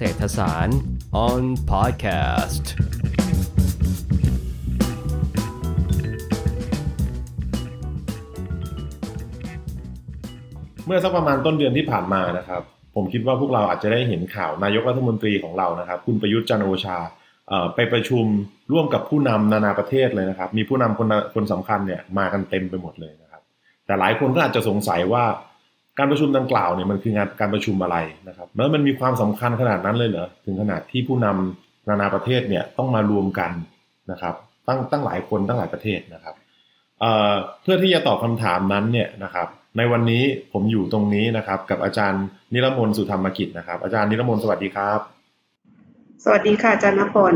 เศรษฐศาสตร์ on podcast เมื่อสักประมาณต้นเดือนที่ผ่านมานะครับ ผมคิดว่าพวกเราอาจจะได้เห็นข่าวนายกรัฐมนตรีของเรานะครับ คุณประยุทธ์จันโอชาไปประชุมร่วมกับผู้นำนานาประเทศเลยนะครับ มีผู้นำคนคนสำคัญเนี่ยมากันเต็มไปหมดเลยนะครับ แต่หลายคนก็อาจจะสงสัยว่า การประชุมดังกล่าวเนี่ยมันคืองานการประชุมอะไรนะครับแล้วมันมีความสำคัญขนาดนั้นเลยเหรอถึงขนาดที่ผู้นำนานาประเทศเนี่ยต้องมารวมกันนะครับ ตั้งตั้งหลายคนตั้งหลายประเทศนะครับเอ่อเพื่อที่จะตอบคำถามนั้นเนี่ยนะครับในวันนี้ผมอยู่ตรงนี้นะครับ กับอาจารย์นิรมนต์สุธรรมกิจนะครับ อาจารย์นิรมนต์สวัสดีครับ สวัสดีค่ะอาจารย์นพล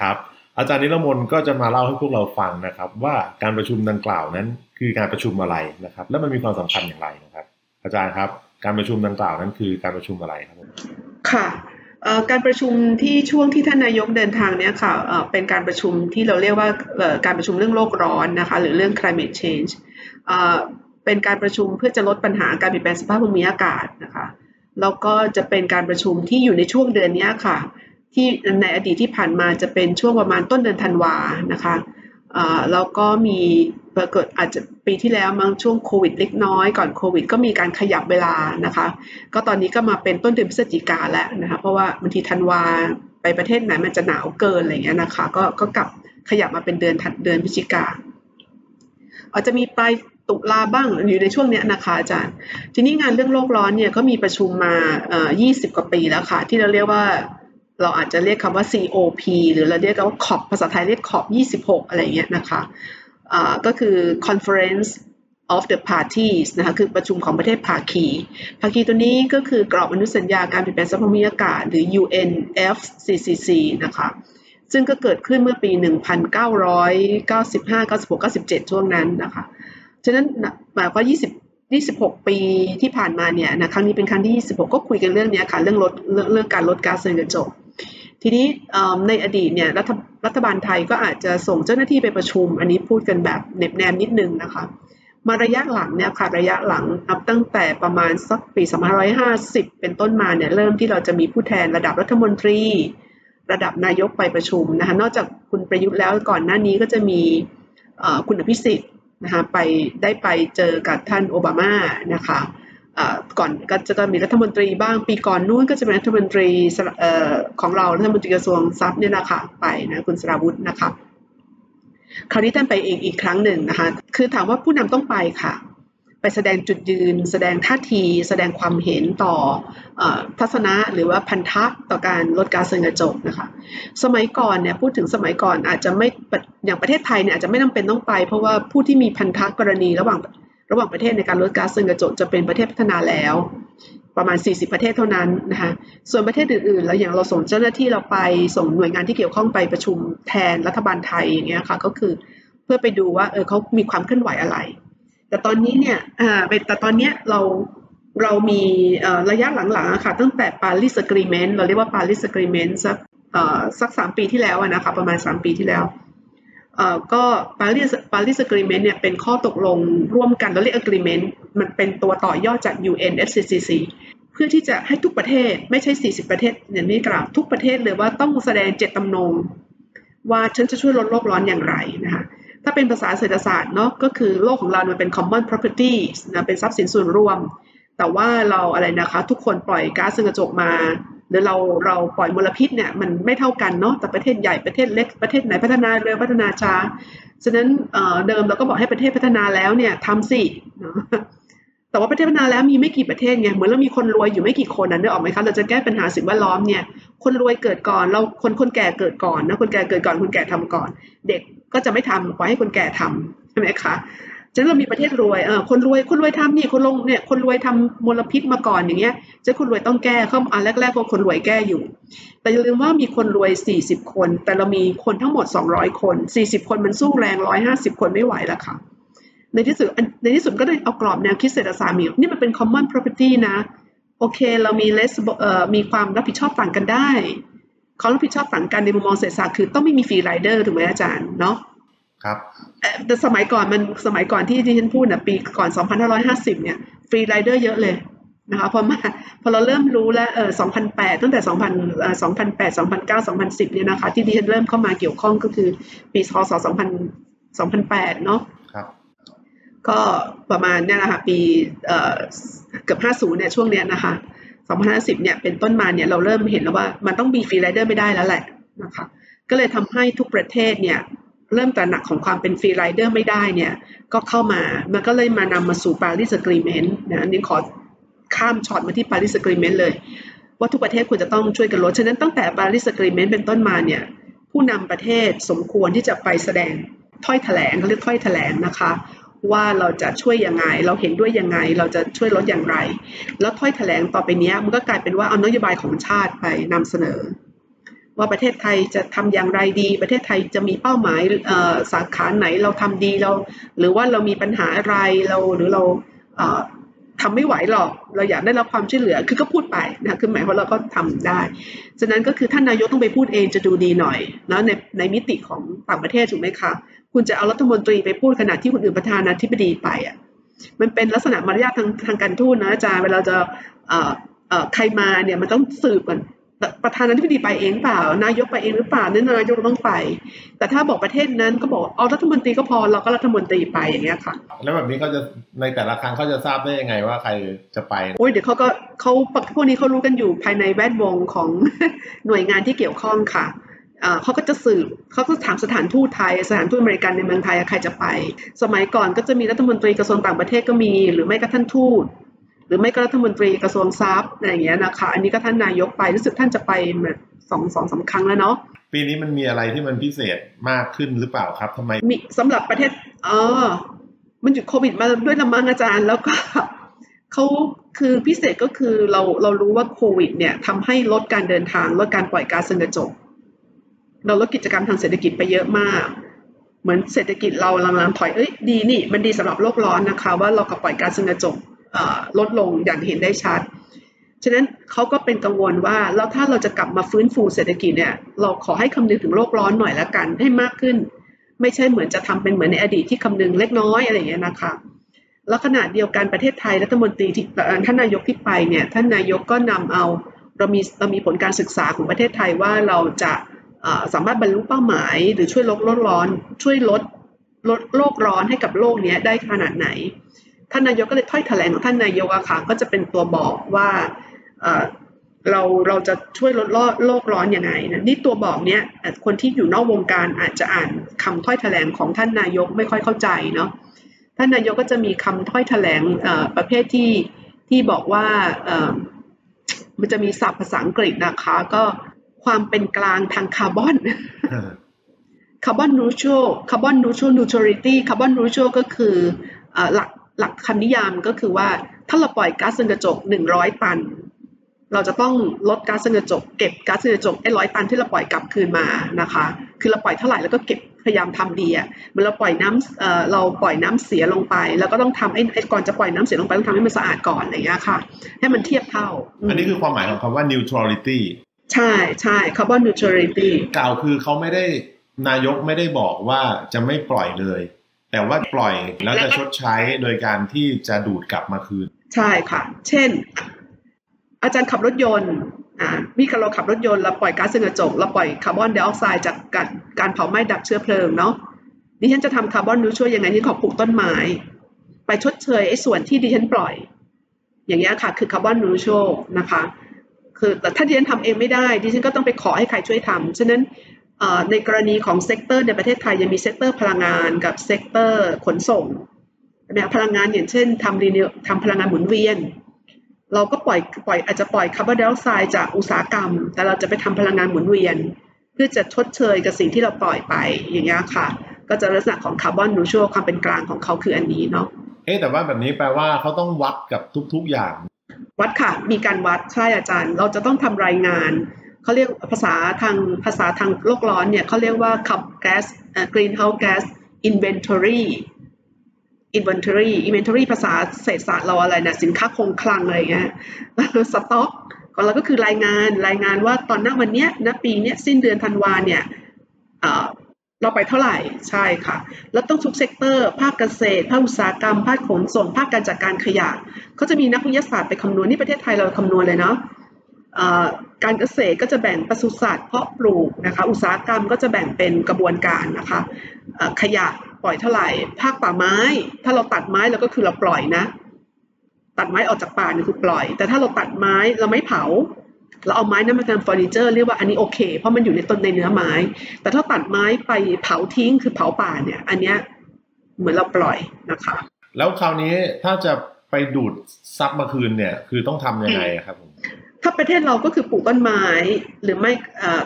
ครับ อาจารย์นิรมนก็จะมาเล่าให้พวกเราฟังนะครับ ว่าการประชุมดังกล่าวนั้น คือการประชุมอะไรนะครับ และมันมีความสำคัญอย่างไรนะครับ อาจารย์ครับ การประชุมดังกล่าวนั้นคือการประชุมอะไรครับค่ะการประชุมที่ช่วงที่ท่านนายกเดินทางเนี่ยค่ะเป็นการประชุมที่เราเรียกว่าการประชุมเรื่องโลกร้อนนะคะหรือเรื่อง climate change เป็นการประชุมเพื่อจะลดปัญหาการเปลี่ยนแปลงสภาพภูมิอากาศนะคะแล้วก็จะเป็นการประชุมที่อยู่ในช่วงเดือนเนี้ยค่ะ ที่ในอดีตที่ผ่านมาจะเป็นช่วงประมาณต้นเดือนธันวานะคะแล้วก็มีปรากฏอาจจะปีที่แล้วมั้งช่วงโควิดเล็กน้อยก่อนโควิด ก็มีการขยับเวลานะคะ ก็ตอนนี้ก็มาเป็นต้นเดือนพฤศจิกาแล้วนะคะ เพราะว่าบางทีธันวาไปประเทศไหนมันจะหนาวเกินอะไรเงี้ยนะคะ ก็ก็กลับขยับมาเป็นเดือนถัดเดือนพฤศจิกาอาจจะมีปลายตุลาบ้างอยู่ในช่วงเนี้ยนะคะอาจารย์ ทีนี้งานเรื่องโลกร้อนเนี่ยก็มีประชุมมาเอ่อ20 กว่าปีแล้วค่ะ ที่เราเรียกว่า เราอาจจะเรียกคำว่า COP หรือเราเรียกกันว่า COP ภาษาไทยเรียก COP 26 อะไรเงี้ยนะคะอ่าก็คือ Conference of the Parties นะคะคือประชุมของประเทศภาคีภาคีตัวนี้ก็คือกรอบอนุสัญญาการเปลี่ยนแปลงสภาพภูมิอากาศหรือ UNFCCC นะคะซึ่งก็เกิดขึ้นเมื่อปี 1995 96 97 ช่วงนั้นนะคะฉะนั้นหมายความว่า20 26 ปีที่ผ่านมาเนี่ยนะครั้งนี้เป็นครั้งที่ 26 ก็คุยกันเรื่องเนี้ยค่ะเรื่องลดเรื่องเรื่องการลดก๊าซเรือนกระจก ทีนี้ในอดีตเนี่ยรัฐรัฐบาลไทยก็อาจจะส่งเจ้าหน้าที่ไปประชุม อันนี้พูดกันแบบเน็บแนมนิดนึงนะคะ มาระยะหลังเนี่ยค่ะระยะหลังนับตั้งแต่ประมาณสักปี2550 เป็นต้นมาเนี่ยเริ่มที่เราจะมีผู้แทนระดับรัฐมนตรี ระดับนายกไปประชุมนะคะนอกจากคุณประยุทธ์แล้วก่อนหน้านี้ก็จะมีคุณอภิสิทธิ์นะคะไปได้ไปเจอกับท่านโอบามานะคะ ก่อนก็จะมีรัฐมนตรีบ้างปีก่อนนู้นก็จะเป็นรัฐมนตรีออของเรารัฐมนตรีกระทรวงทรัพย์เนี่ยนะคะไปนะคุณสราวุธนะคะคราวนี้ท่านไปเองอีกครั้งหนึ่งนะคะคือถามว่าผู้นำต้องไปค่ะ ไปแสดงจุดยืน แสดงท่าที แสดงความเห็นต่ออทัศนะหรือว่าพันธะต่อการลดกาซเรือนกระจกนะคะสมัยก่อนเนี่ยพูดถึงสมัยก่อนอาจจะไม่อย่างประเทศไทยเนี่ยอาจจะไม่จำเป็นต้องไป เพราะว่าผู้ที่มีพันธะกรณีระหว่าง ระหว่างประเทศในการลดก๊าซเรือนกระจกจะเป็นประเทศพัฒนาแล้ว ประมาณ 40 ประเทศเท่านั้นนะคะส่วนประเทศอื่นๆ แล้วอย่างเราส่งเจ้าหน้าที่เราไปส่งหน่วยงานที่เกี่ยวข้องไปประชุมแทนรัฐบาลไทยอย่างเงี้ยค่ะก็คือเพื่อไปดูว่าเออเขามีความเคลื่อนไหวอะไร แต่ตอนนี้เนี่ยอ่าแต่ตอนเนี้ยเราเรามีระยะหลังๆะค่ะตั้งแต่ Paris Agreement เราเรียกว่า Paris Agreement สักสักสามปีที่แล้วนะคะประมาณสามปีที่แล้ว ก็ Paris Paris Agreement เนี่ยเป็นข้อตกลงร่วมกันเราเรียก Agreement มันเป็นตัวต่อยอดจาก UNFCCC เพื่อที่จะให้ทุกประเทศไม่ใช่ 40 ประเทศอย่างนี้กล่าวทุกประเทศเลยว่าต้องแสดงเจตจำนง ว่าฉันจะช่วยลดโลกร้อนอย่างไรนะคะถ้าเป็นภาษาเศรษฐศาสตร์เนาะก็คือโลกของเรามันเป็น common property นะเป็นทรัพย์สินส่วนรวม แต่ว่าเราอะไรนะคะ ทุกคนปล่อยก๊าซเรือนกระจกมา หรือเราเราปล่อยมลพิษเนี่ยมันไม่เท่ากันเนาะแต่ประเทศใหญ่ประเทศเล็กประเทศไหนพัฒนาเร็วพัฒนาช้าฉะนั้นเเดิมเราก็บอกให้ประเทศพัฒนาแล้วเนี่ยทำสิแต่ว่าประเทศพัฒนาแล้วมีไม่กี่ประเทศไงเหมือนเรามีคนรวยอยู่ไม่กี่คนนะนึกออกไหมคะเราจะแก้ปัญหาสิ่งแวดล้อมเนี่ยคนรวยเกิดก่อน เราคนคนแก่เกิดก่อนนะคนแก่เกิดก่อนคนแก่ทำก่อน เด็กก็จะไม่ทำปล่อยให้คนแก่ทำใช่ไหมคะ ฉะนั้นเรามีประเทศรวยเออคนรวยคนรวยทำนี่คนลงเนี่ยคนรวยทำมลพิษมาก่อนอย่างเงี้ยจะคนรวยต้องแก้เข้าอันแรกๆก็คนรวยแก้อยู่ แต่อย่าลืมว่ามีคนรวย 40 คน แต่เรามีคนทั้งหมด 200 คน 40 คนมันสู้แรง 150 คนไม่ไหวแล้วค่ะ ในที่สุดในที่สุดก็ได้เอากรอบแนวคิดเศรษฐศาสตร์มีนี่มันเป็น common property นะโอเค เรามี less เอ่อมีความรับผิดชอบต่างกันได้ความรับผิดชอบต่างกันในมุมมองเศรษฐศาสตร์คือต้องไม่มี free rider ถูกไหมอาจารย์เนาะ ครับเอ่อแต่สมัยก่อนมันสมัยก่อนที่ที่ฉันพูดนะปีก่อน 2550 เนี่ย free rider เยอะเลยนะคะพอมาพอเราเริ่มรู้แล้วเออ2008 ตั้งแต่ 2000เอ่อ2008 2009 2010 เนี่ยนะคะ ที่ดิฉันเริ่มเข้ามาเกี่ยวข้องก็คือปีพศ2000 2008 เนาะครับ ก็ประมาณเนี่ยนะคะปีเอ่อเกือบ 50 เนี่ยช่วงเนี้ยนะคะ 2050เนี่ยเป็นต้นมาเนี่ยเราเริ่มเห็นแล้วว่ามันต้องมี free rider ไม่ได้แล้วแหละนะคะ ก็เลยทำให้ทุกประเทศเนี่ย เริ่มตระหนักของความเป็น free rider ไม่ได้เนี่ย ก็เข้ามา มันก็เลยมานำมาสู่ปารีส Agreement นะอันนี้ขอข้ามช็อตมาที่ Paris Agreement เลย ว่าทุกประเทศควรจะต้องช่วยกันลด ฉะนั้นตั้งแต่ปารีส Agreement เป็นต้นมาเนี่ย ผู้นำประเทศสมควรที่จะไปแสดงถ้อยแถลงเขาเรียกถ้อยแถลงนะคะ ว่าเราจะช่วยยังไง เราเห็นด้วยยังไง เราจะช่วยลดอย่างไร แล้วถ้อยแถลงต่อไปเนี้ยมันก็กลายเป็นว่าเอานโยบายของชาติไปนำเสนอ ว่าประเทศไทยจะทำอย่างไรดี ประเทศไทยจะมีเป้าหมายสาขาไหนเราทำดีเรา หรือว่าเรามีปัญหาอะไรเราหรือเราเอ่อทำไม่ไหวหรอก เราอยากได้รับความช่วยเหลือ คือก็พูดไปนะคือหมายความว่าเราก็ทำได้ ฉะนั้นก็คือท่านนายกต้องไปพูดเองจะดูดีหน่อยนะในในมิติของต่างประเทศถูกไหมคะ คุณจะเอารัฐมนตรีไปพูดขณะที่คนอื่นประธานาธิบดีไปอะ มันเป็นลักษณะมารยาททางทางการทูตนะอาจารย์เวลาจะใครมาเนี่ยมันต้องสืบก่อน ประธานาธิบดีไปเองเปล่า นายกไปเองหรือเปล่านั่นนายกต้องไป แต่ถ้าบอกประเทศนั้นก็บอกเอารัฐมนตรีก็พอเราก็รัฐมนตรีไปอย่างเงี้ยค่ะ แล้วแบบนี้เขาจะในแต่ละครั้งเขาจะทราบได้ยังไงว่าใครจะไปโอ้ยเดี๋ยวเขาก็เขาพวกนี้เขารู้กันอยู่ภายในแวดวงของหน่วยงานที่เกี่ยวข้องค่ะอ่าเขาก็จะสืบเขาก็ถามสถานทูตไทย สถานทูตอเมริกันในเมืองไทยใครจะไป สมัยก่อนก็จะมีรัฐมนตรีกระทรวงต่างประเทศก็มี หรือไม่ก็ท่านทูต หรือไม่ก็รัฐมนตรีกระทรวงทรัพย์อะไรอย่างเงี้ยนะคะ อันนี้ก็ท่านนายกไปรู้สึกท่านจะไปแบบสองสองสามครั้งแล้วเนาะปีนี้มันมีอะไรที่มันพิเศษมากขึ้นหรือเปล่าครับทำไมมีสำหรับประเทศอ๋อมันหยุดโควิดมาด้วยละมั้งอาจารย์แล้วก็เขาคือพิเศษก็คือเราเรารู้ว่าโควิด เนี่ยทำให้ลดการเดินทางลดการปล่อยก๊าซเรือนกระจกเราลดกิจกรรมทางเศรษฐกิจไปเยอะมาก เหมือนเศรษฐกิจเรากำลังถอยเอ้ยดีนี่ มันดีสำหรับโลกร้อนนะคะ ว่าเราก็ปล่อยก๊าซเรือนกระจกเอ่อ ลดลงอย่างเห็นได้ชัด ฉะนั้นเขาก็เป็นกังวลว่าแล้วถ้าเราจะกลับมาฟื้นฟูเศรษฐกิจเนี่ยเราขอให้คำนึงถึงโลกร้อนหน่อยละกันให้มากขึ้น ไม่ใช่เหมือนจะทำเป็นเหมือนในอดีตที่คำนึงเล็กน้อยอะไรอย่างเงี้ยนะคะแล้วขณะเดียวกันประเทศไทยรัฐมนตรีที่ท่านนายกที่ไปเนี่ยท่านนายกก็นำเอาเรามีเรามีผลการศึกษาของประเทศไทยว่าเราจะสามารถบรรลุเป้าหมาย หรือช่วยลดโลกร้อน ช่วยลดลดโลกร้อนให้กับโลกนี้ได้ขนาดไหน ท่านนายกก็เลยถ้อยแถลงของท่านนายกอะค่ะก็จะเป็นตัวบอกว่าเอ่อเราเราจะช่วยลดโลกร้อนยังไงนะนี่ตัวบอกเนี้ยเอ่อคนที่อยู่นอกวงการอาจจะอ่านคำถ้อยแถลงของท่านนายกไม่ค่อยเข้าใจเนาะท่านนายกก็จะมีคำถ้อยแถลงเอ่อประเภทที่ที่บอกว่าเอ่อมันจะมีศัพท์ภาษาอังกฤษนะคะ ก็ความเป็นกลางทางคาร์บอน carbon neutral carbon neutral neutrality carbon neutral ก็คือเอ่อหลัก หลักคำนิยามก็คือว่าถ้าเราปล่อยก๊าซเรือนกระจก 100 ตัน เราจะต้องลดก๊าซเรือนกระจก เก็บก๊าซเรือนกระจกไอ้ร้อยตันที่เราปล่อยกลับคืนมานะคะ คือเราปล่อยเท่าไหร่แล้วก็เก็บพยายามทำดีอะเหมือนเราปล่อยน้ำเอ่อเราปล่อยน้ำเสียลงไป แล้วก็ต้องทำไอ้ไอ้ก่อนจะปล่อยน้ำเสียลงไปต้องทำให้มันสะอาดก่อนอะไรอย่างเงี้ยค่ะ ให้มันเทียบเท่า อันนี้คือความหมายของคำว่า neutrality ใช่ใช่ carbon neutrality กล่าวคือเขาไม่ได้นายกไม่ได้บอกว่าจะไม่ปล่อยเลย แต่ว่าปล่อยแล้วจะชดใช้โดยการที่จะดูดกลับมาคืน ใช่ค่ะ เช่น อาจารย์ขับรถยนต์อ่ามีเราขับรถยนต์เราปล่อยก๊าซเรือนกระจกเราปล่อยคาร์บอนไดออกไซด์จากการการเผาไหม้ดับเชื้อเพลิงเนาะดิฉันจะทำ carbon neutral ยังไงที่ขอปลูกต้นไม้ ไปชดเชยไอ้ส่วนที่ดิฉันปล่อย อย่างเงี้ยค่ะคือ carbon neutral นะคะ คือแต่ถ้าดิฉันทำเองไม่ได้ดิฉันก็ต้องไปขอให้ใครช่วยทำฉะนั้นเอ่อ ในกรณีของ sector ในประเทศไทยยังมี sector พลังงานกับ sector ขนส่งใช่ไหมคะพลังงานอย่างเช่นทำ renew ทำพลังงานหมุนเวียน เราก็ปล่อยปล่อยอาจจะปล่อยคาร์บอนไดออกไซด์จากอุตสาหกรรม แต่เราจะไปทำพลังงานหมุนเวียน เพื่อจะชดเชยกับสิ่งที่เราปล่อยไปอย่างเงี้ยค่ะ ก็จะลักษณะของ carbon neutral ความเป็นกลางของเขาคืออันนี้เนาะเอ๊ะแต่ว่าแบบนี้แปลว่าเขาต้องวัดกับทุก ๆอย่าง วัดค่ะมีการวัดใช่อาจารย์ เราจะต้องทำรายงาน เขาเรียกภาษาทางภาษาทางโลกร้อนเนี่ยเขาเรียกว่าขับแก๊สกรีนเฮาส์แก๊สอินเวนทอรี่ inventory inventory ภาษาเศรษฐศาสตร์เราอะไรนะสินค้าคงคลังอะไรเงี้ยสต็อกของเราก็คือรายงานรายงานว่าตอนหน้าวันเนี้ยณปีเนี้ยสิ้นเดือนธันวาเนี่ยเอ่อเราไปเท่าไหร่ใช่ค่ะ แล้วต้องทุกเซกเตอร์ ภาคเกษตร ภาคอุตสาหกรรม ภาคขนส่งภาคการจัดการขยะเขาจะมีนักวิทยาศาสตร์ไปคำนวณนี่ประเทศไทยเราคำนวณเลยเนาะ การเกษตรก็จะแบ่งปศุสัตว์เพาะปลูกนะคะอุตสาหกรรมก็จะแบ่งเป็นกระบวนการนะคะขยะปล่อยเท่าไหร่ ภาคป่าไม้ ถ้าเราตัดไม้เราก็คือเราปล่อยนะ ตัดไม้ออกจากป่านี่คือปล่อย แต่ถ้าเราตัดไม้เราไม่เผา เราเอาไม้นั้นมาทำเฟอร์นิเจอร์เรียกว่าอันนี้โอเค เพราะมันอยู่ในต้นในเนื้อไม้ แต่ถ้าตัดไม้ไปเผาทิ้งคือเผาป่าเนี่ย อันเนี้ยเหมือนเราปล่อยนะคะ แล้วคราวนี้ถ้าจะไปดูดซับมาคืนเนี่ย คือต้องทํำยังไงครับผม ถ้าประเทศเราก็คือปลูกต้นไม้ หรือไม่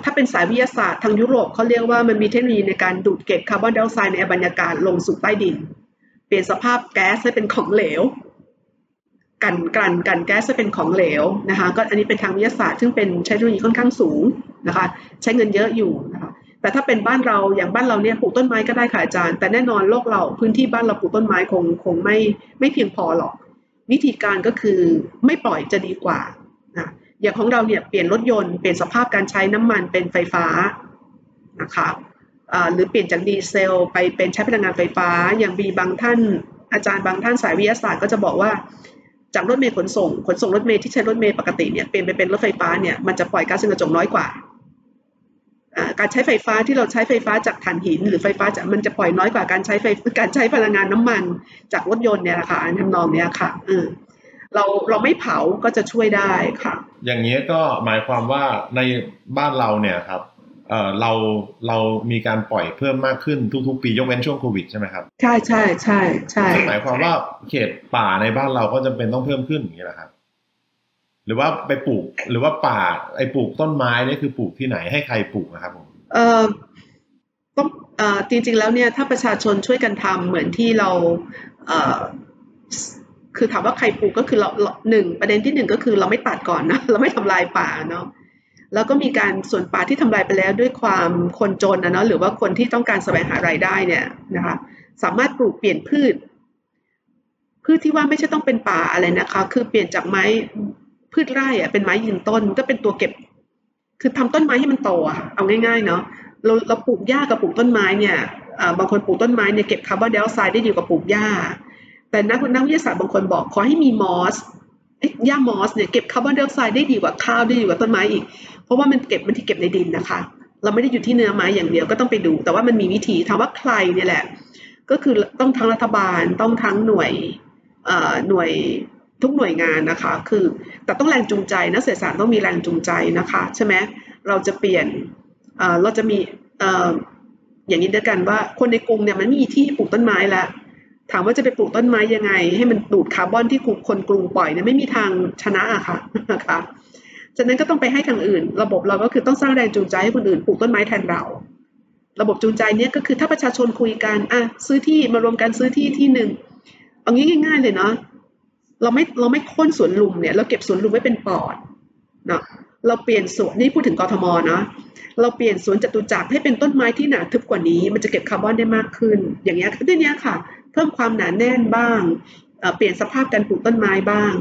ถ้าเป็นสายวิทยาศาสตร์ทางยุโรปเขาเรียกว่ามันมีเทคโนโลยีในการดูดเก็บคาร์บอนไดออกไซด์ในบรรยากาศลงสู่ใต้ดิน เปลี่ยนสภาพแก๊สให้เป็นของเหลว กันกันกันแก๊สจะเป็นของเหลวนะคะก็อันนี้เป็นทางวิทยาศาสตร์ ซึ่งเป็นใช้เทคโนโลยีค่อนข้างสูงนะคะ ใช้เงินเยอะอยู่นะคะแต่ถ้าเป็นบ้านเราอย่างบ้านเราเนี่ยปลูกต้นไม้ก็ได้ค่ะอาจารย์ แต่แน่นอนโลกเราพื้นที่บ้านเราปลูกต้นไม้คงคงไม่ไม่เพียงพอหรอก วิธีการก็คือไม่ปล่อยจะดีกว่า อย่างของเราเนี่ยเปลี่ยนรถยนต์เปลี่ยนสภาพการใช้น้ำมันเป็นไฟฟ้านะคะหรือเปลี่ยนจากดีเซลไปเป็นใช้พลังงานไฟฟ้า อย่างมีบางท่านอาจารย์บางท่านสายวิทยาศาสตร์ก็จะบอกว่าจากรถเมล์ขนส่งขนส่งรถเมล์ที่ใช้รถเมล์ปกติเนี่ยเปลี่ยนไปเป็นรถไฟฟ้าเนี่ยมันจะปล่อยก๊าซเรือนกระจกน้อยกว่าการใช้ไฟฟ้าที่เราใช้ไฟฟ้าจากถ่านหิน หรือไฟฟ้าจากมันจะปล่อยน้อยกว่าการใช้ไฟการใช้พลังงานน้ำมันจากรถยนต์เนี่ยะค่ะอันทำนองเนี้ยค่ะเออ เราเราไม่เผาก็จะช่วยได้ค่ะ อย่างนี้ก็หมายความว่าในบ้านเราเนี่ยครับเออเราเรามีการปล่อยเพิ่มมากขึ้นทุกๆ ปียกเว้นช่วงโควิดใช่ไหมครับใช่ใช่ใช่ใช่หมายความว่าเขตป่าในบ้านเราก็จำเป็นต้องเพิ่มขึ้นอย่างนี้แหละครับหรือว่าไปปลูกหรือว่าป่าไอ้ปลูกต้นไม้นี่คือปลูกที่ไหนให้ใครปลูกนะครับผมเออต้องเอ่อจริงๆแล้วเนี่ยถ้าประชาชนช่วยกันทำเหมือนที่เราเอ่อ คือถามว่าใครปลูกก็คือเราหนึ่งประเด็นที่หนึ่งก็คือเราไม่ตัดก่อนนะเราไม่ทำลายป่าเนาะแล้วก็มีการส่วนป่าที่ทำลายไปแล้วด้วยความคนจนนะเนาะหรือว่าคนที่ต้องการแสวงหารายได้เนี่ยนะคะสามารถปลูกเปลี่ยนพืช พืชที่ว่าไม่ใช่ต้องเป็นป่าอะไรนะคะ คือเปลี่ยนจากไม้พืชไร่อะเป็นไม้ยืนต้นก็เป็นตัวเก็บ คือทำต้นไม้ให้มันโตอะเอาง่ายๆเนาะเราเราปลูกหญ้ากับปลูกต้นไม้เนี่ยบางคนปลูกต้นไม้เนี่ยเก็บคาร์บอนไดออกไซด์ได้ดีกว่าปลูกหญ้า แต่นักนักวิทยาศาสตร์บางคนบอกขอให้มีมอสหญ้ามอสเนี่ยเก็บคาร์บอนไดออกไซด์ได้ดีกว่าข้าวได้ดีกว่าต้นไม้อีก เพราะว่ามันเก็บมันที่เก็บในดินนะคะ เราไม่ได้อยู่ที่เนื้อไม้อย่างเดียวก็ต้องไปดู แต่ว่ามันมีวิธีถามว่าใครเนี่ยแหละ ก็คือต้องทั้งรัฐบาลต้องทั้งหน่วยหน่วยทุกหน่วยงานนะคะ คือแต่ต้องแรงจูงใจนะเศรษฐศาสตร์ต้องมีแรงจูงใจนะคะใช่ไหมเราจะเปลี่ยนเราจะมีอย่างนี้ด้วยกันว่าคนในกรุงเนี่ยมันไม่มีที่ปลูกต้นไม้แล้ว ถามว่าจะไปปลูกต้นไม้ยังไง ให้มันดูดคาร์บอนที่คนกรุงปล่อยเนี่ยไม่มีทางชนะอะค่ะนะคะฉะนั้นก็ต้องไปให้ทางอื่น ระบบเราก็คือต้องสร้างแรงจูงใจให้คนอื่นปลูกต้นไม้แทนเรา ระบบจูงใจเนี้ยก็คือถ้าประชาชนคุยกันอะซื้อที่มารวมกันซื้อที่ที่หนึ่งเอางี้ง่าย ๆ เลยเนาะเราไม่เราไม่ค้นสวนลุมเนี่ยเราเก็บสวนลุมไว้เป็นปอดเนาะเราเปลี่ยนสวนนี่พูดถึงกรทมเนาะเราเปลี่ยนสวนจตุจักรให้เป็นต้นไม้ที่หนาทึบกว่านี้ มันจะเก็บคาร์บอนได้มากขึ้น อย่างเงี้ยคือเนี้ยค่ะ เพิ่มความหนาแน่นบ้าง เปลี่ยนสภาพการปลูกต้นไม้บ้าง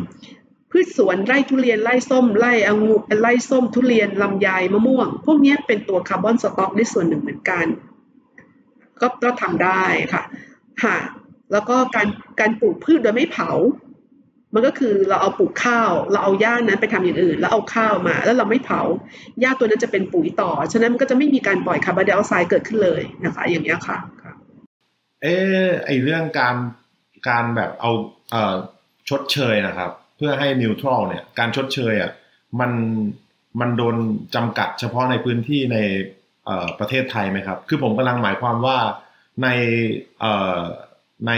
พืชสวนไร่ทุเรียนไร่ส้มไร่องุ่นไร่ส้มทุเรียนลำไยมะม่วง พวกนี้เป็นตัว carbon stock ได้ส่วนหนึ่งเหมือนกัน ก็ก็ทำได้ค่ะค่ะ แล้วก็การการปลูกพืชโดยไม่เผา มันก็คือเราเอาปลูกข้าว เราเอาหญ้านั้นไปทำอย่างอื่น แล้วเอาข้าวมา แล้วเราไม่เผาหญ้าตัวนั้นจะเป็นปุ๋ยต่อ ฉะนั้นมันก็จะไม่มีการปล่อยคาร์บอนไดออกไซด์เกิดขึ้นเลยนะคะ อย่างนี้ค่ะ เออไอเรื่องการการแบบเอาเอ่อชดเชยนะครับ เพื่อให้นิวทรัลเนี่ยการชดเชยอะมันมันโดนจำกัดเฉพาะในพื้นที่ในประเทศไทยไหมครับ คือผมกำลังหมายความว่าในใน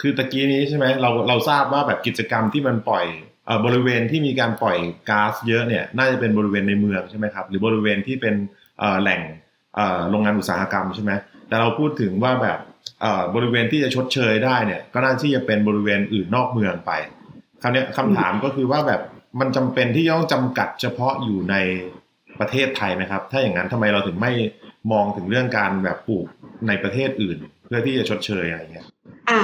คือตะกี้นี้ใช่ไหมเราเราทราบว่าแบบกิจกรรมที่มันปล่อยบริเวณที่มีการปล่อยก๊าซเยอะเนี่ย น่าจะเป็นบริเวณในเมืองใช่ไหมครับ หรือบริเวณที่เป็นแหล่งโรงงานอุตสาหกรรมใช่ไหม แต่เราพูดถึงว่าแบบบริเวณที่จะชดเชยได้เนี่ย ก็น่าที่จะเป็นบริเวณอื่นนอกเมืองไปคราวนี้คำถามก็คือว่าแบบมันจำเป็นที่ต้องจำกัดเฉพาะอยู่ในประเทศไทยไหมครับ ถ้าอย่างนั้นทำไมเราถึงไม่มองถึงเรื่องการแบบปลูกในประเทศอื่น เพื่อที่จะชดเชยอะไรเงี้ยอ่า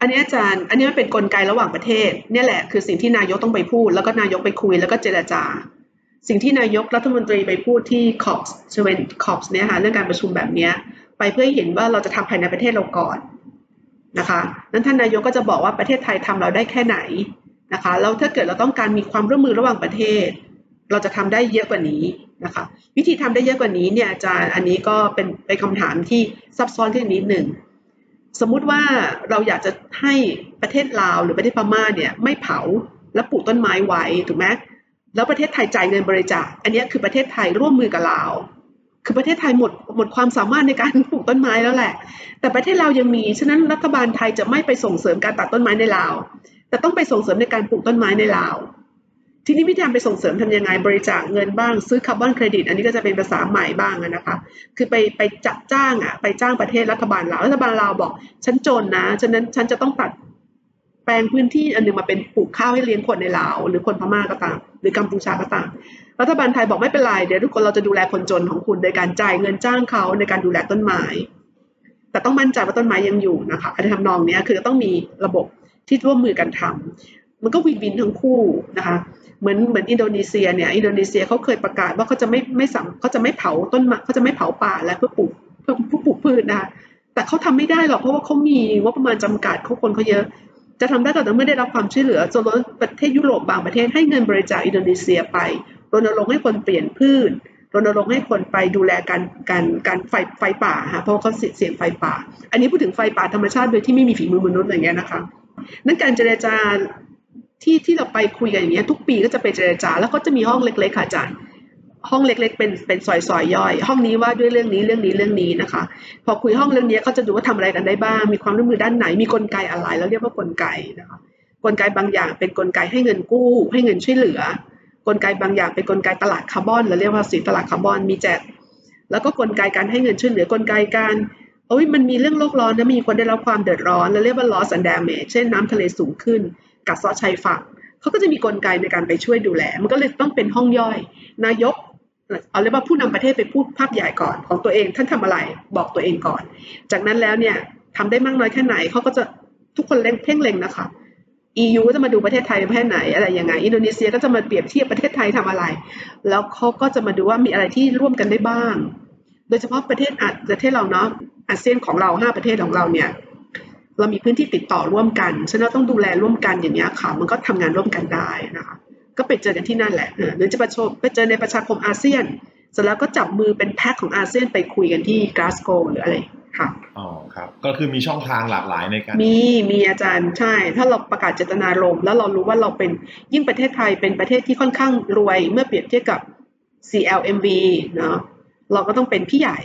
อันนี้อาจารย์ อันนี้มันเป็นนกลไกระหว่างประเทศ เนี่ยแหละคือสิ่งที่นายกต้องไปพูด แล้วก็นายกไปคุยแล้วก็เจรจา สิ่งที่นายกรัฐมนตรีไปพูดที่ COP seven COP เนี่ยค่ะเรื่องการประชุมแบบเนี้ย ไปเพื่อให้เห็นว่าเราจะทำภายในประเทศเราก่อนนะคะนั้นท่านนายกก็จะบอกว่าประเทศไทยทำเราได้แค่ไหนนะคะแล้วถ้าเกิดเราต้องการมีความร่วมมือระหว่างประเทศ เราจะทำได้เยอะกว่านี้นะคะวิธีทำได้เยอะกว่านี้เนี่ยอาจารย์อันนี้ก็เป็นเป็นคำถามที่ซับซ้อนขึ้นนิดหนึ่งสมมุติว่าเราอยากจะให้ประเทศลาวหรือประเทศพม่าเนี่ยไม่เผาและปลูกต้นไม้ไว้ถูกไหมแล้วประเทศไทยจ่ายเงินบริจาค อันนี้คือประเทศไทยร่วมมือกับลาว คือประเทศไทยหมดหมดความสามารถในการปลูกต้นไม้แล้วแหละ แต่ประเทศลาวยังมี ฉะนั้นรัฐบาลไทยจะไม่ไปส่งเสริมการตัดต้นไม้ในลาว แต่ต้องไปส่งเสริมในการปลูกต้นไม้ในลาว ทีนี้วิธีการไปส่งเสริมทำยังไง บริจาคเงินบ้าง ซื้อคาร์บอนเครดิต อันนี้ก็จะเป็นภาษาใหม่บ้างนะคะ คือไปไปจับจ้างอะ ไปจ้างประเทศรัฐบาลลาว รัฐบาลลาวบอก ฉันจนนะ ฉะนั้นฉันจะต้องดัดแปลงพื้นที่อันหนึ่งมาเป็นปลูกข้าวให้เลี้ยงคนในลาว หรือคนพม่าก็ตาม หรือกัมพูชาก็ตาม รัฐบาลไทยบอกไม่เป็นไรเดี๋ยวทุกคนเราจะดูแลคนจนของคุณโดยการจ่ายเงินจ้างเขาในการดูแลต้นไม้แต่ต้องมั่นใจว่าต้นไม้ยังอยู่นะคะอันทำนองนี้คือต้องมีระบบที่ร่วมมือกันทำมันก็ win-win ทั้งคู่นะคะเหมือนเหมือนอินโดนีเซียเนี่ยอินโดนีเซียเขาเคยประกาศว่าเขาจะไม่ไม่สัมเขาจะไม่เผาต้นไม้เขาจะไม่เผาป่าและเพื่อปลูกเพื่อปลูกพืชนะคะแต่เขาทำไม่ได้หรอกเพราะว่าเขามีงบประมาณจำกัดเขาคนเขาเยอะ จะทำได้ก็ต่อเมื่อได้รับความช่วยเหลือจนประเทศยุโรปบางประเทศให้เงินบริจาคอินโดนีเซียไป รณรงค์ให้คนเปลี่ยนพืชรณรงค์ให้คนไปดูแลการการการไฟไฟป่าค่ะเพราะเขาเสี่ยงไฟป่า อันนี้พูดถึงไฟป่าธรรมชาติโดยที่ไม่มีฝีมือมนุษย์อะไรเงี้ยนะคะนั่นการเจรจาที่ที่เราไปคุยกันอย่างเงี้ยทุกปีก็จะไปเจรจา แล้วก็จะมีห้องเล็กๆค่ะอาจารย์ห้องเล็กๆเป็นเป็นซอยๆย่อย ห้องนี้ว่าด้วยเรื่องนี้เรื่องนี้เรื่องนี้นะคะ พอคุยห้องเรื่องนี้เขาจะดูว่าทำอะไรกันได้บ้าง มีความร่วมมือด้านไหนมีกลไกอะไร แล้วเรียกว่ากลไกนะคะกลไกบางอย่างเป็นกลไกให้เงินกู้ ให้เงินช่วยเหลือ กลไกบางอย่างเป็นกลไกตลาดคาร์บอนเราเรียกว่าสีตลาดคาร์บอนมีแจก แล้วก็กลไกการให้เงินช่วยเหลือกลไกการโอ้ยมันมีเรื่องโลกร้อนนะมีคนได้รับความเดือดร้อนเราเรียกว่า loss and damage เช่นน้ำทะเลสูงขึ้น กัดเซาะชายฝั่งเขาก็จะมีกลไกในการไปช่วยดูแล มันก็เลยต้องเป็นห้องย่อย นายกเอาเรียกว่าผู้นำประเทศไปพูดภาพใหญ่ก่อนของตัวเองท่านทำอะไรบอกตัวเองก่อน จากนั้นแล้วเนี่ยทำได้มากน้อยแค่ไหนเขาก็จะทุกคนเล่งเพ่งเล็งนะคะ EU ก็จะมาดูประเทศไทยประเทศไหนอะไรยังไง อินโดนีเซียก็จะมาเปรียบเทียบประเทศไทยทำอะไร แล้วเขาก็จะมาดูว่ามีอะไรที่ร่วมกันได้บ้าง โดยเฉพาะประเทศอาประเทศเราเนาะอาเซียนของเราห้าประเทศของเราเนี่ย เรามีพื้นที่ติดต่อร่วมกันฉะนั้นต้องดูแลร่วมกันอย่างนี้ค่ะ มันก็ทำงานร่วมกันได้นะคะ ก็ไปเจอกันที่นั่นแหละหรือจะประชมไปเจอในประชาคมอาเซียนเสร็จแล้วก็จับมือเป็นแพ็คของอาเซียนไปคุยกันที่กลาสโกหรืออะไร ค่ะอ๋อครับ ก็คือมีช่องทางหลากหลายในการ มีมีอาจารย์ใช่ ถ้าเราประกาศเจตนารมณ์แล้วเรารู้ว่าเราเป็นยิ่งประเทศไทยเป็นประเทศที่ค่อนข้างรวย เมื่อเปรียบเทียบกับ CLMV เนาะเราก็ต้องเป็นพี่ใหญ่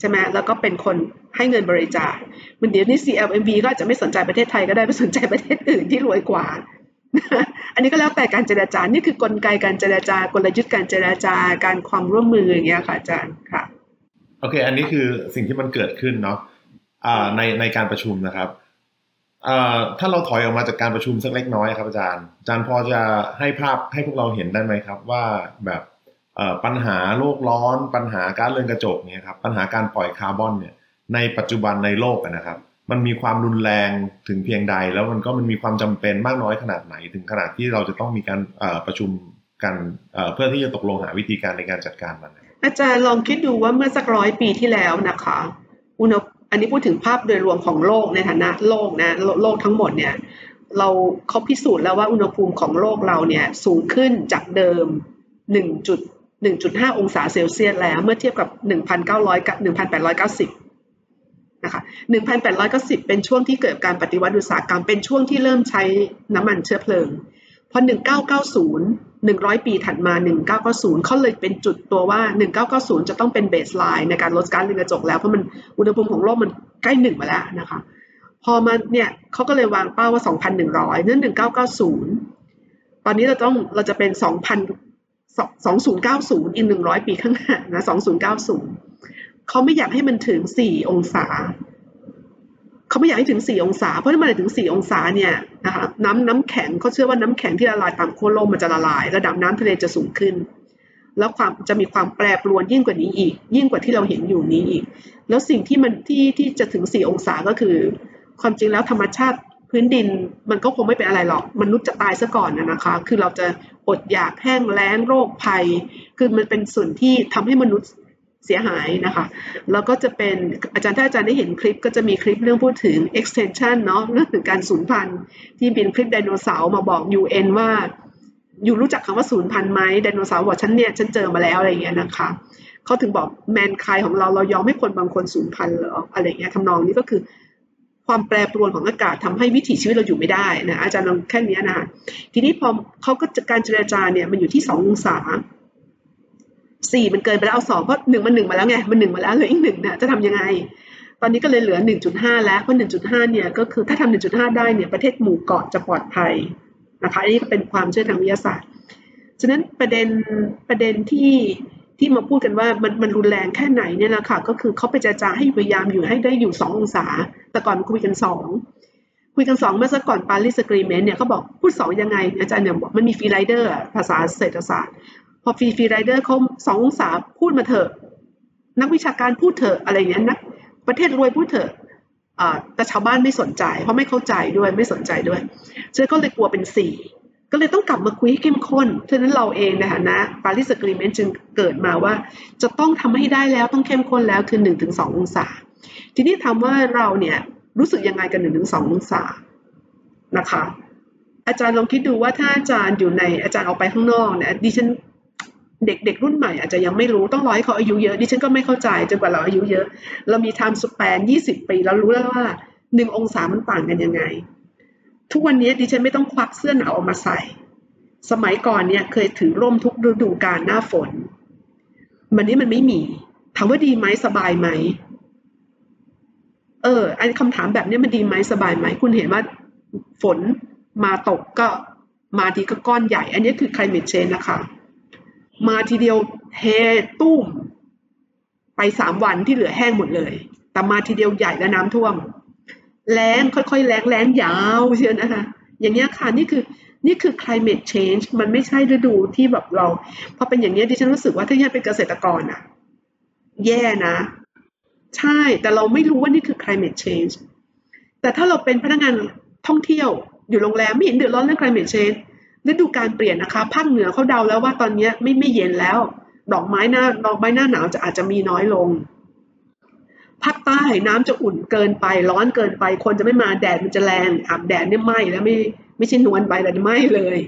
ใช่ไหมแล้วก็เป็นคนให้เงินบริจาคมันเดี๋ยวนี้ CLMV ก็อาจจะไม่สนใจประเทศไทยก็ได้ไปสนใจประเทศอื่นที่รวยกว่า อันนี้ก็แล้วแต่การเจราจา นี่คือกลไกการเจราจากลยุทธ์การเจราจาการความร่วมมืออย่างเงี้ยค่ะอาจารย์ค่ะโอเค อันนี้คือสิ่งที่มันเกิดขึ้นเนาะในในการประชุมนะครับถ้าเราถอยออกมาจากการประชุมสักเล็กน้อยครับอาจารย์ อาจารย์พอจะให้ภาพให้พวกเราเห็นได้ไหมครับ ว่าแบบปัญหาโลกร้อน ปัญหาการเรือนกระจกเนี่ยครับปัญหาการปล่อยคาร์บอนเนี่ยในปัจจุบันในโลกนะครับ มันมีความรุนแรงถึงเพียงใด แล้วมันก็มันมีความจำเป็นมากน้อยขนาดไหน ถึงขนาดที่เราจะต้องมีการประชุมกันเพื่อที่จะตกลงหาวิธีการในการจัดการมัน อาจารย์ลองคิดดูว่าเมื่อสักร้อยปีที่แล้วนะคะอุณหอันนี้พูดถึงภาพโดยรวมของโลกในฐานะโลกนะโลกทั้งหมดเนี่ยเราเขาพิสูจน์แล้วว่าอุณหภูมิของโลกเราเนี่ยสูงขึ้นจากเดิม 1.1.5 องศาเซลเซียสแล้ว เมื่อเทียบกับ 1,900 กับ 1,890 นะคะ 1,890 เป็นช่วงที่เกิดการปฏิวัติอุตสาหกรรม เป็นช่วงที่เริ่มใช้น้ำมันเชื้อเพลิง พอ 1990 100 ปีถัดมา 1990 เขาเลยเป็นจุดตัวว่า 1990 จะต้องเป็นเบสไลน์ในการลดก๊าซเรือนกระจกแล้วเพราะมันอุณหภูมิของโลกมันใกล้หนึ่งมาแล้วนะคะ พอมาเนี่ยเขาก็เลยวางเป้าว่า 2,100 นั่น 1990 ตอนนี้เราต้องเราจะเป็น 2,000 2090 อีก 100 ปีข้างหน้านะ 2090 เขาไม่อยากให้มันถึง 4 องศา เขาไม่อยากให้ถึง 4 องศา เพราะถ้ามันถึง 4 องศาเนี่ยนะคะน้ำน้ำแข็งเขาเชื่อว่าน้ำแข็งที่ละลายตามโคโลกมันจะละลาย ระดับน้ำทะเลจะสูงขึ้น แล้วความจะมีความแปรปรวนยิ่งกว่านี้อีก ยิ่งกว่าที่เราเห็นอยู่นี้อีก แล้วสิ่งที่มันที่ที่จะถึง 4 องศาก็คือ ความจริงแล้วธรรมชาติพื้นดินมันก็คงไม่เป็นอะไรหรอกมนุษย์จะตายซะก่อนนะคะ คือเราจะอดอยากแห้งแล้งโรคภัย คือมันเป็นส่วนที่ทำให้มนุษย์ เสียหายนะคะ แล้วก็จะเป็นอาจารย์ถ้าอาจารย์ได้เห็นคลิปก็จะมีคลิปเรื่องพูดถึง extension เนาะเรื่องถึงการสูญพันธุ์ที่เป็นคลิปไดโนเสาร์มาบอก UN ว่า อยู่รู้จักคำว่าสูญพันธุ์ไหมไดโนเสาร์บอกฉันเนี่ยฉันเจอมาแล้วอะไรอย่างเงี้ยนะคะเขาถึงบอกแมนคายของเราเรายอมให้คนบางคนสูญพันธุ์หรออะไรเงี้ยทำนองนี้ก็คือความแปรปรวนของอากาศทำให้วิถีชีวิตเราอยู่ไม่ได้นะอาจารย์ลองแค่นี้นะคะทีนี้พอเขาก็การเจรจาเนี่ยมันอยู่ที่สององศา สี่มันเกินไปแล้วเอาสองเพราะหนึ่งมันหนึ่งมาแล้วไงมันหนึ่งมาแล้วเหลืออีกหนึ่งนะจะทำยังไง ตอนนี้ก็เลยเหลือ1.5แล้วเพราะ1.5เนี่ยก็คือถ้าทำ1.5ได้เนี่ยประเทศหมู่เกาะจะปลอดภัยนะคะอันนี้ก็เป็นความเชื่อทางวิทยาศาสตร์ฉะนั้นประเด็นประเด็นที่ที่มาพูดกันว่ามันมันรุนแรงแค่ไหนเนี่ยนะคะก็คือเขาไปเจรจาให้พยายามอยู่ให้ได้อยู่2ององศา แต่ก่อนคุยกัน2คุยกัน2เมื่อสักก่อน Paris Agreement เนี่ยเขาบอกพูด2ยังไงอาจารย์เนี่ยบอกมันมี free rider ภาษาเศรษฐศาสตร์ พอ free free rider เขาสององศาพูดมาเถอะ นักวิชาการพูดเถอะอะไรอย่างเงี้ยนักประเทศรวยพูดเถอะแต่ชาวบ้านไม่สนใจ เพราะไม่เข้าใจด้วยไม่สนใจด้วยฉะนั้นก็เลยกลัวเป็นสี่ก็เลยต้องกลับมาคุยให้เข้มข้นฉะนั้นเราเองนะนะ Paris Agreement จึงเกิดมาว่า จะต้องทำให้ได้แล้วต้องเข้มข้นแล้วคือหนึ่งถึงสององศา ทีนี้ถามว่าเราเนี่ยรู้สึกยังไงกันหนึ่งถึงสององศานะคะ อาจารย์ลองคิดดูว่าถ้าอาจารย์อยู่ในอาจารย์ออกไปข้างนอกเนี่ยดิฉัน เด็กเด็กรุ่นใหม่อาจจะยังไม่รู้ต้องรอให้เขาอายุเยอะดิฉันก็ไม่เข้าใจจนกว่าเราอายุเยอะ เรามี time span ยี่สิบปีเรารู้แล้วว่าหนึ่งองศามันต่างกันยังไง ทุกวันนี้ดิฉันไม่ต้องควักเสื้อหนาวออกมาใส่ สมัยก่อนเนี่ยเคยถือร่มทุกฤดูกาลหน้าฝนวันนี้มันไม่มีถามว่าดีไหมสบายไหมเอออันคำถามแบบนี้มันดีไหมสบายไหมคุณเห็นว่าฝนมาตกก็มาทีก็ก้อนใหญ่ อันนี้คือ climate change นะคะ มาทีเดียวเทตุ้มไปสามวันที่เหลือแห้งหมดเลย แต่มาทีเดียวใหญ่และน้ำท่วม แล้งค่อยๆแล้งแล้งยาวเชียวนะคะ อย่างเงี้ยค่ะนี่คือนี่คือ climate change มันไม่ใช่ฤดูที่แบบเราพอเป็นอย่างเนี้ยดิฉันรู้สึกว่าถ้ายังเป็นเกษตรกรอะแย่นะ ใช่แต่เราไม่รู้ว่านี่คือ climate change แต่ถ้าเราเป็นพนักงานท่องเที่ยวอยู่โรงแรมไม่เห็นเดือดร้อนเรื่อง climate change ฤดูการเปลี่ยนนะคะภาคเหนือเขาเดาแล้วว่าตอนนี้ไม่ไม่เย็นแล้ว ดอกไม้หน้าดอกไม้หน้าหนาวจะอาจจะมีน้อยลงภาคใต้น้ำจะอุ่นเกินไปร้อนเกินไป คนจะไม่มาแดดมันจะแรงอาบแดดเนี่ยไหม้แล้วไม่ไม่ใช่นวลไปแต่ไหม้เลย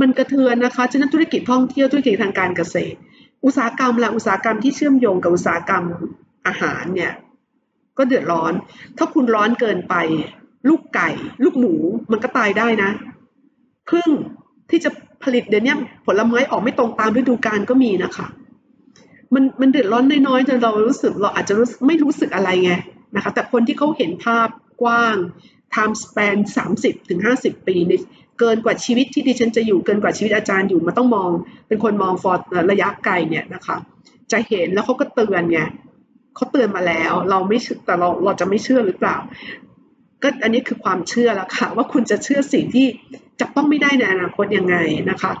มันกระเทือนนะคะฉะนั้นธุรกิจท่องเที่ยวธุรกิจทางการเกษตร อุตสาหกรรมและอุตสาหกรรมที่เชื่อมโยงกับอุตสาหกรรมอาหารเนี่ยก็เดือดร้อน ถ้าคุณร้อนเกินไป ลูกไก่ ลูกหมูมันก็ตายได้นะพึ่ง ที่จะผลิตเดี๋ยวนี้ผลไม้ออกไม่ตรงตามฤดูกาลก็มีนะคะมันมันเดือดร้อนน้อยๆจนเรารู้สึกเราอาจจะรู้ไม่รู้สึกอะไรไงนะคะแต่คนที่เขาเห็นภาพกว้าง time span 30ถึง50 ปีนี่เกินกว่าชีวิตที่ดิฉันจะอยู่เกินกว่าชีวิตอาจารย์อยู่มันต้องมอง เป็นคนมองฟอร์ระยะไกลเนี่ยนะคะจะเห็นแล้วเขาก็เตือนไงเขาเตือนมาแล้ว เราไม่แต่เราเราจะไม่เชื่อหรือเปล่า ก็อันนี้คือความเชื่อแล้วค่ะ ว่าคุณจะเชื่อสิ่งที่ จับต้องไม่ได้ในอนาคตยังไงนะคะ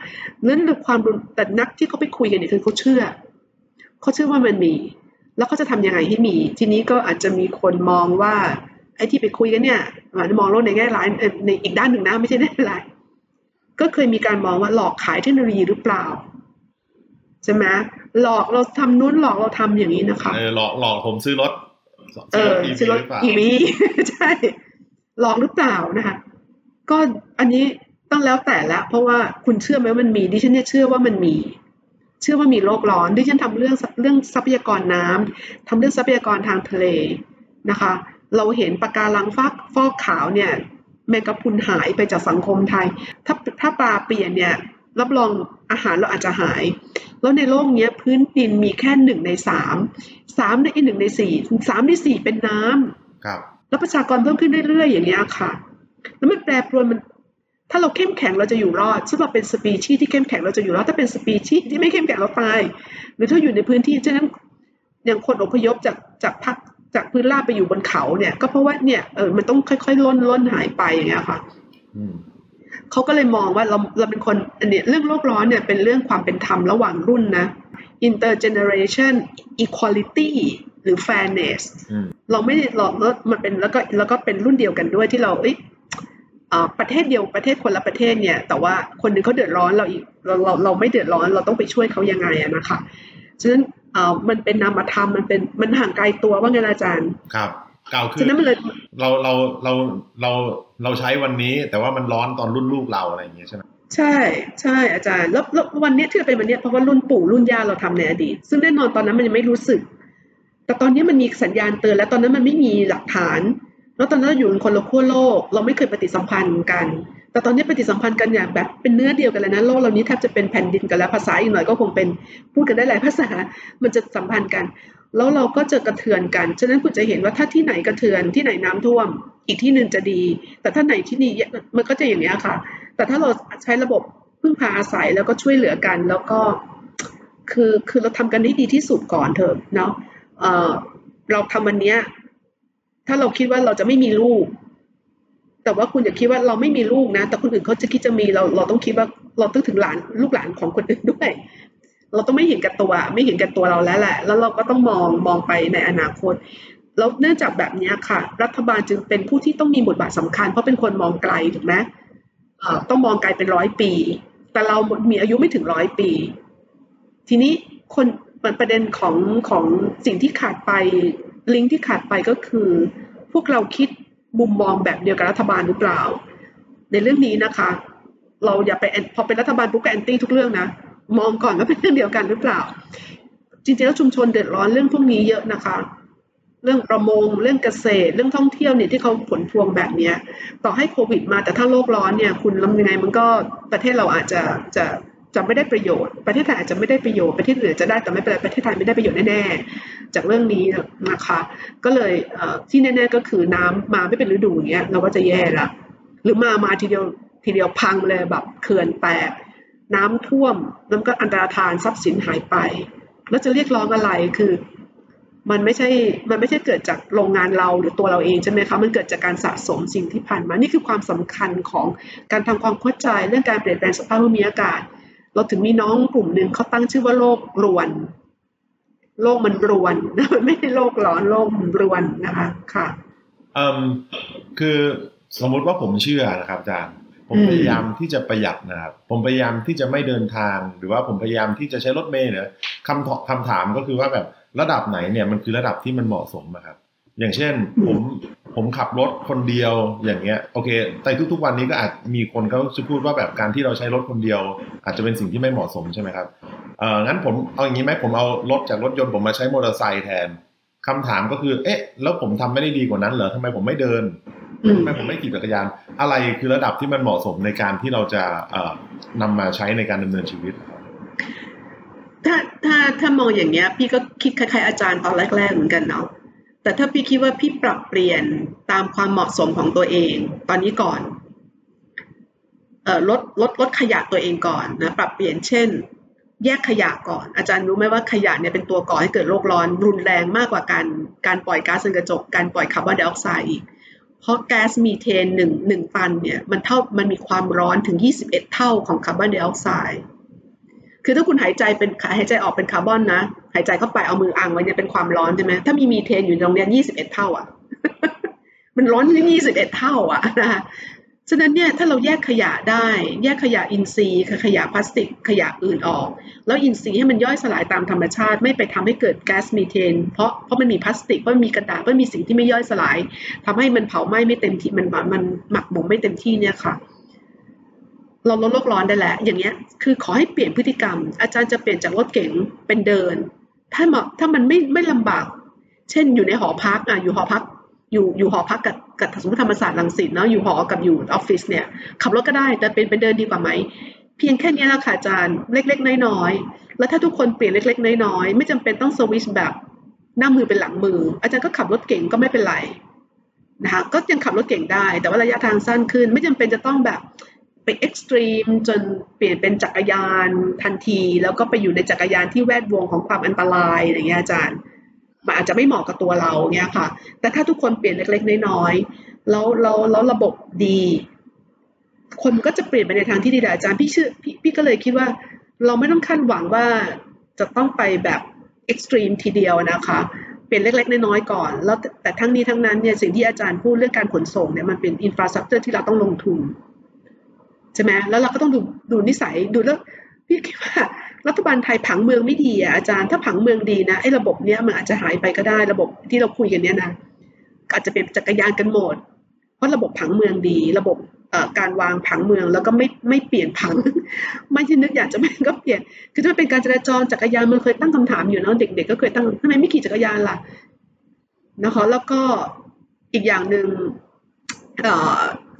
เรื่องความแต่นักที่เขาไปคุยกันเนี่ยคือเขาเชื่อเขาเชื่อว่ามันมี แล้วเขาจะทํำยังไงให้มี ทีนี้ก็อาจจะมีคนมองว่าไอ้ที่ไปคุยกันเนี่ยมองโลกในแง่ร้ายในอีกด้านหนึ่งนะไม่ใช่แง่ร้ายก็เคยมีการมองว่าหลอกขายเทคโนโลยีหรือเปล่าใช่ไหมหลอกเราทำนู้นหลอกเราทำอย่างนี้นะคะเออหลอกหลอกผมซื้อรถเออซื้อรถอีวีใช่หลอกหรือเปล่านะคะ ก็อันนี้ต้องแล้วแต่ละ เพราะว่าคุณเชื่อไหมว่ามันมีดิฉันเนี่ยเชื่อว่ามันมี เชื่อว่ามีโลกร้อนดิฉันทำเรื่องเรื่องทรัพยากรน้ำทำเรื่องทรัพยากรทางทะเลนะคะ เราเห็นปะการังฟอกฟอกขาวเนี่ยแมงกะพรุนหายไปจากสังคมไทย ถ้าถ้าปลาเปลี่ยนเนี่ยรับรองอาหารเราอาจจะหาย แล้วในโลกนี้พื้นดินมีแค่หนึ่งในสามสามในหนึ่งในสี่สามในสี่เป็นน้ำครับ แล้วประชากรเพิ่มขึ้นเรื่อยๆอย่างนี้ค่ะ แล้วมันแปรปรวนมัน ถ้าเราเข้มแข็งเราจะอยู่รอดถ้าเราเป็นสปีชีส์ที่เข้มแข็งเราจะอยู่รอดถ้าเป็นสปีชีส์ที่ไม่เข้มแข็งเราตาย หรือถ้าอยู่ในพื้นที่ฉะนั้นอย่างคนอพยพจากจากพักจากพื้นราบไปอยู่บนเขาเนี่ย ก็เพราะว่าเนี่ยเออมันต้องค่อยๆล้นล้นหายไปอย่างเงี้ยค่ะเขาก็เลยมองว่าเราเราเป็นคนอันนี้เรื่องโลกร้อนเนี่ยเป็นเรื่องความเป็นธรรมระหว่างรุ่นนะ intergeneration equality หรือ fairness เราไม่เราแล้วมันเป็นแล้วก็แล้วก็เป็นรุ่นเดียวกันด้วยที่เราเอ้ย ประเทศเดียวประเทศคนละประเทศเนี่ย แต่ว่าคนหนึ่งเขาเดือดร้อนเราอีกเราเราเราไม่เดือดร้อนเราต้องไปช่วยเขายังไงนะคะฉะนั้นเอ่อมันเป็นนามธรรมมันเป็นมันห่างไกลตัวว่าไงอาจารย์ครับกล่าวคือฉะนั้นมันเลยเราเราเราเราเราใช้วันนี้ แต่ว่ามันร้อนตอนรุ่นลูกเราอะไรอย่างเงี้ยใช่ไหมใช่ใช่อาจารย์แล้วแล้ววันเนี้ยที่เราเป็นวันเนี้ยเพราะว่ารุ่นปู่รุ่นย่าเราทำในอดีต ซึ่งแน่นอนตอนนั้นมันยังไม่รู้สึก แต่ตอนนี้มันมีสัญญาณเตือนแล้วตอนนั้นมันไม่มีหลักฐาน แล้วตอนนั้นเราอยู่คนละขั้วโลก เราไม่เคยปฏิสัมพันธ์กัน แต่ตอนนี้ปฏิสัมพันธ์กันอย่างแบบเป็นเนื้อเดียวกันแล้วนะโลกเรานี้แทบจะเป็นแผ่นดินกันแล้วภาษาอีกหน่อยก็คงเป็นพูดกันได้หลายภาษา มันจะสัมพันธ์กัน แล้วเราก็จะกระเทือนกัน ฉะนั้นคุณจะเห็นว่าถ้าที่ไหนกระเทือนที่ไหนน้ำท่วม อีกที่หนึ่งจะดี แต่ถ้าไหนที่นี่มันก็จะอย่างนี้ค่ะ แต่ถ้าเราใช้ระบบพึ่งพาอาศัยแล้วก็ช่วยเหลือกัน แล้วก็คือคือเราทำกันได้ดีที่สุดก่อนเถอะเนาะเเราทำวันเนี้ย ถ้าเราคิดว่าเราจะไม่มีลูก แต่ว่าคุณอย่าคิดว่าเราไม่มีลูกนะ แต่คนอื่นเขาจะคิดจะมีเรา เราต้องคิดว่าเราต้องถึงหลานลูกหลานของคนอื่นด้วย เราต้องไม่เห็นแก่ตัว ไม่เห็นแก่ตัวเราแล้วแหละ แล้วเราก็ต้องมองมองไปในอนาคต แล้วเนื่องจากแบบนี้ค่ะ รัฐบาลจึงเป็นผู้ที่ต้องมีบทบาทสำคัญ เพราะเป็นคนมองไกลถูกไหมต้องมองไกลเป็นร้อยปี แต่เรามีอายุไม่ถึงร้อยปี ทีนี้คนประเด็นของของสิ่งที่ขาดไป ลิงก์ที่ขาดไปก็คือ พวกเราคิดมุมมองแบบเดียวกับรัฐบาลหรือเปล่า ในเรื่องนี้นะคะ เราอย่าไปพอเป็นรัฐบาลปุ๊บก็แอนตี้ทุกเรื่องนะมองก่อนว่าเป็นเรื่องเดียวกันหรือเปล่า จริงๆแล้วชุมชนเดือดร้อนเรื่องพวกนี้เยอะนะคะ เรื่องประมงเรื่องเกษตร เรื่องท่องเที่ยวเนี่ยที่เขาผลพวงแบบเนี้ย ต่อให้โควิดมาแต่ถ้าโลกร้อนเนี่ย คุณทำยังไงมันก็ประเทศเราอาจจะจะ จะไม่ได้ประโยชน์ ประเทศไทยอาจจะไม่ได้ประโยชน์ ประเทศอื่นจะได้แต่ไม่เป็นไรประเทศไทยไม่ได้ประโยชน์แน่ๆ จากเรื่องนี้นะคะ ก็เลยที่แน่ๆก็คือน้ำมาไม่เป็นฤดูเงี้ยเราก็จะแย่ละ หรือมามาทีเดียวทีเดียวพังเลยแบบเขื่อนแตกน้ำท่วมน้ำก็อันตรธานทรัพย์สินหายไป แล้วจะเรียกร้องอะไรคือ มันไม่ใช่มันไม่ใช่เกิดจากโรงงานเราหรือตัวเราเองใช่ไหมคะมันเกิดจากการสะสมสิ่งที่ผ่านมานี่คือความสำคัญของการทำความเข้าใจเรื่องการเปลี่ยนแปลงสภาพภูมิอากาศ เราถึงมีน้องกลุ่มหนึ่งเขาตั้งชื่อว่าโลกรวน โลกมันรวนนะมันไม่ใช่โลกร้อนโลกมันรวนนะคะค่ะอืมคือสมมติว่าผมเชื่อนะครับอาจารย์ผมพยายามที่จะประหยัดนะครับผมพยายามที่จะไม่เดินทาง หรือว่าผมพยายามที่จะใช้รถเมล์เนี่ยคำคำถามก็คือว่าแบบระดับไหนเนี่ยมันคือระดับที่มันเหมาะสมนะครับ อย่างเช่น ผมผมขับรถคนเดียวอย่างเงี้ยโอเค แต่ทุกๆวันนี้ก็อาจมีคนเขาจะพูดว่าแบบการที่เราใช้รถคนเดียว อาจจะเป็นสิ่งที่ไม่เหมาะสมใช่ไหมครับเอองั้นผมเอาอย่างนี้ไหมผมเอารถจากรถยนต์ผมมาใช้มอเตอร์ไซค์แทนคำถามก็คือ เอ๊ะ แล้วผมทำไม่ได้ดีกว่านั้นเหรอทำไมผมไม่เดินทำไมผมไม่ขี่จักรยาน อะไรคือระดับที่มันเหมาะสมในการที่เราจะเอ่อนำมาใช้ในการดำเนินชีวิตถ้าถ้าถ้ามองอย่างเงี้ย พี่ก็คิดคล้ายๆอาจารย์ตอนแรก ๆ เหมือนกันเนาะ แต่ถ้าพี่คิดว่าพี่ปรับเปลี่ยนตามความเหมาะสมของตัวเอง ตอนนี้ก่อนออลดลดลดขยะตัวเองก่อนนะปรับเปลี่ยนเช่น แยกขยะก่อน อาจารย์รู้ไหมว่าขยะเนี่ยเป็นตัวก่อให้เกิดโลกร้อนรุนแรงมากกว่าการการปล่อยก๊าซเรือนกระจกการปล่อยคาร์บอนไดออกไซด์อีกเพราะแก๊สมีเทนหนึ่งหนึ่งตันเนี่ยมันเท่ามันมีความร้อนถึง 21 เท่าของคาร์บอนไดออกไซด์ คือถ้าคุณหายใจเป็นหายใจออกเป็นคาร์บอนนะ หายใจเข้าไปเอามืออังไว้เนี่ยเป็นความร้อนใช่ไหมถ้ามีมีเทนอยู่ตรงเนี้ย21เท่าอะ มันร้อนถึง21เท่า อะนะคะฉะนั้นเนี่ยถ้าเราแยกขยะได้ แยกขยะอินทรีย์ขยะพลาสติกขยะอื่นออก แล้วอินทรีย์ให้มันย่อยสลายตามธรรมชาติ ไม่ไปทำให้เกิดแก๊สมีเทน เพราะเพราะมันมีพลาสติกเพราะมันมีกระดาษเพราะมีสิ่งที่ไม่ย่อยสลายทำให้มันเผาไหม้ไม่เต็มที่มันมันหมักหมมไม่เต็มที่เนี่ยค่ะ เราลดโลกร้อนได้แหละอย่างเงี้ยคือขอให้เปลี่ยนพฤติกรรม อาจารย์จะเปลี่ยนจากรถเก๋งเป็นเดิน ถ้าถ้ามันไม่ไม่ลำบาก เช่นอยู่ในหอพักอะอยู่หอพักอยู่อยู่หอพักกับกับสมมติธรรมศาสตร์ลังสิตเนาะอยู่หอกับอยู่ออฟฟิศเนี่ยขับรถก็ได้แต่เป็นเป็นเดินดีกว่าไหมเพียงแค่นี้แหละค่ะอาจารย์เล็ก ๆ น้อยๆแล้วถ้าทุกคนเปลี่ยนเล็ก ๆ น้อยๆไม่จำเป็นต้องสวิชแบบหน้ามือเป็นหลังมือ อาจารย์ก็ขับรถเก่งก็ไม่เป็นไรนะคะก็ยังขับรถเก่งได้ แต่ว่าระยะทางสั้นขึ้น ไม่จำเป็นจะต้องแบบ ไปเอ็กซ์ตรีมจนเปลี่ยนเป็นจักรยานทันที แล้วก็ไปอยู่ในจักรยานที่แวดวงของความอันตรายอย่างเงี้ยอาจารย์ มันอาจจะไม่เหมาะกับตัวเราเงี้ยค่ะ แต่ถ้าทุกคนเปลี่ยนเล็กๆน้อยๆแล้วแล้วแล้วระบบดี คนก็จะเปลี่ยนไปในทางที่ดีอาจารย์พี่ชื่อพี่พี่ก็เลยคิดว่า เราไม่ต้องคาดหวังว่าจะต้องไปแบบextreme ทีเดียวนะคะเปลี่ยนเล็ก ๆ น้อยๆก่อน แล้วแต่ทั้งนี้ทั้งนั้นเนี่ยสิ่งที่อาจารย์พูดเรื่องการขนส่งเนี่ยมันเป็น infrastructure ที่เราต้องลงทุน ใช่ไหมแล้วเราก็ต้องดูดูนิสัยดูแล้วพี่คิดว่ารัฐบาลไทยผังเมืองไม่ดีอะอาจารย์ถ้าผังเมืองดีนะไอ้ระบบเนี้ยมันอาจจะหายไปก็ได้ระบบที่เราคุยกันเนี้ยนะอาจจะเป็นจักรยานกันหมด เพราะระบบผังเมืองดี ระบบการวางผังเมืองแล้วก็ไม่ไม่เปลี่ยนผัง ไม่ใช่นึกอยากจะไม่ก็เปลี่ยน คือถ้าเป็นการจราจรจักรยานมันเคยตั้งคำถามอยู่เนาะเด็ก ๆ ก็เคยตั้งทำไมไม่ขี่จักรยานล่ะนะคะแล้วก็อีกอย่างหนึ่ง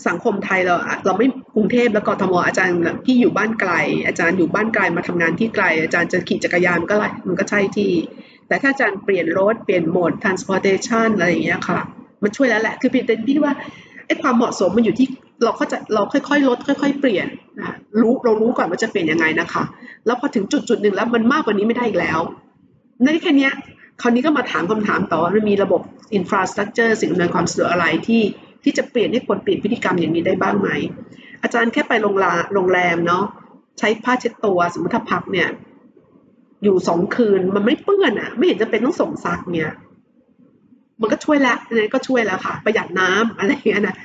สังคมไทยเราเราไม่กรุงเทพแล้วกทมอาจารย์พี่อยู่บ้านไกล อาจารย์อยู่บ้านไกลมาทำงานที่ไกล อาจารย์จะขี่จักรยานก็ไรมันก็ใช่ที่ แต่ถ้าอาจารย์เปลี่ยนรถเปลี่ยนโหมด transportation อะไรอย่างเงี้ยค่ะ มันช่วยแล้วแหละคือเป็นพี่ว่าไอ้ความเหมาะสมมันอยู่ที่เราก็จะเราค่อยๆ ลดค่อย ๆ เปลี่ยนนะรู้เรารู้ก่อนว่าจะเปลี่ยนยังไงนะคะ แล้วพอถึงจุดจุดหนึ่งแล้วมันมากกว่านี้ไม่ได้อีกแล้วในแค่นี้คราวนี้ก็มาถามคำถามต่อว่ามันมีระบบอินฟราสตรักเจอร์สิ่งอำนวยความสะดวกอะไรที่ ที่จะเปลี่ยนให้คนเปลี่ยนพฤติกรรมอย่างนี้ได้บ้างไหม อาจารย์แค่ไปโรงแรมโรงแรมเนาะใช้ผ้าเช็ดตัวสมมติถ้าพักเนี่ย อยู่สองคืนมันไม่เปื้อนอะ่ะ ไม่เห็นจะเป็นต้องส่งซักเนี่ยมันก็ช่วยแล้วอันนี้ก็ช่วยแล้วค่ะ ประหยัดน้ำอะไรอย่างเงี้ยนะ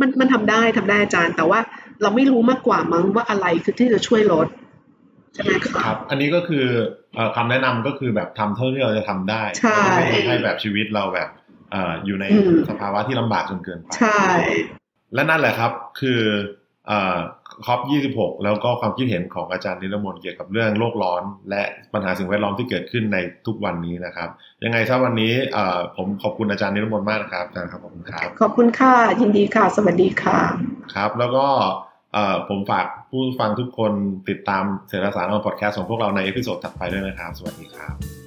มันมันทำได้ทำได้อาจารย์ แต่ว่าเราไม่รู้มากกว่ามั้งว่าอะไรคือที่จะช่วยลดใช่ไหมครับอันนี้ก็คือคำแนะนำก็คือแบบทำเท่าที่เราจะทำได้ใช่ไม่ให้แบบชีวิตเราแบบ อยู่ในสภาวะที่ลำบากจนเกินไปใช่ และนั่นแหละครับ คือคอป26 แล้วก็ความคิดเห็นของอาจารย์นิรมนเกี่ยวกับเรื่องโลกร้อน และปัญหาสิ่งแวดล้อมที่เกิดขึ้นในทุกวันนี้นะครับ ยังไงถ้าวันนี้ผมขอบคุณอาจารย์นิรมนมากนะครับอาจารย์ครับขอบคุณครับ ขอบคุณค่ะ ยินดีค่ะ สวัสดีค่ะ ครับ แล้วก็ผมฝากผู้ฟังทุกคนติดตามเศรษฐสาร on podcast ของพวกเราใน episode ถัดไปด้วยนะครับ สวัสดีครับ